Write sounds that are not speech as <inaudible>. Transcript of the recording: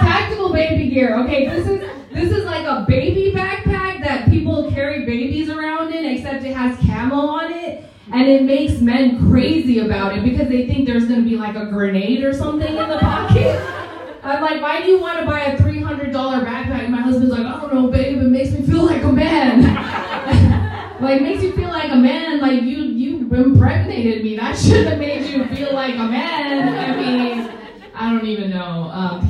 tactical baby gear. Okay, this is this is like a baby backpack that people carry babies around in, except it has camo on it. And it makes men crazy about it because they think there's gonna be like a grenade or something in the pocket. <laughs> I'm like, why do you want to buy a $300 backpack? And my husband's like, I don't know, babe, it makes me feel like a man. <laughs> like, makes you feel like a man, like you, you impregnated me. That should have made you feel like a man. I mean, I don't even know. Um,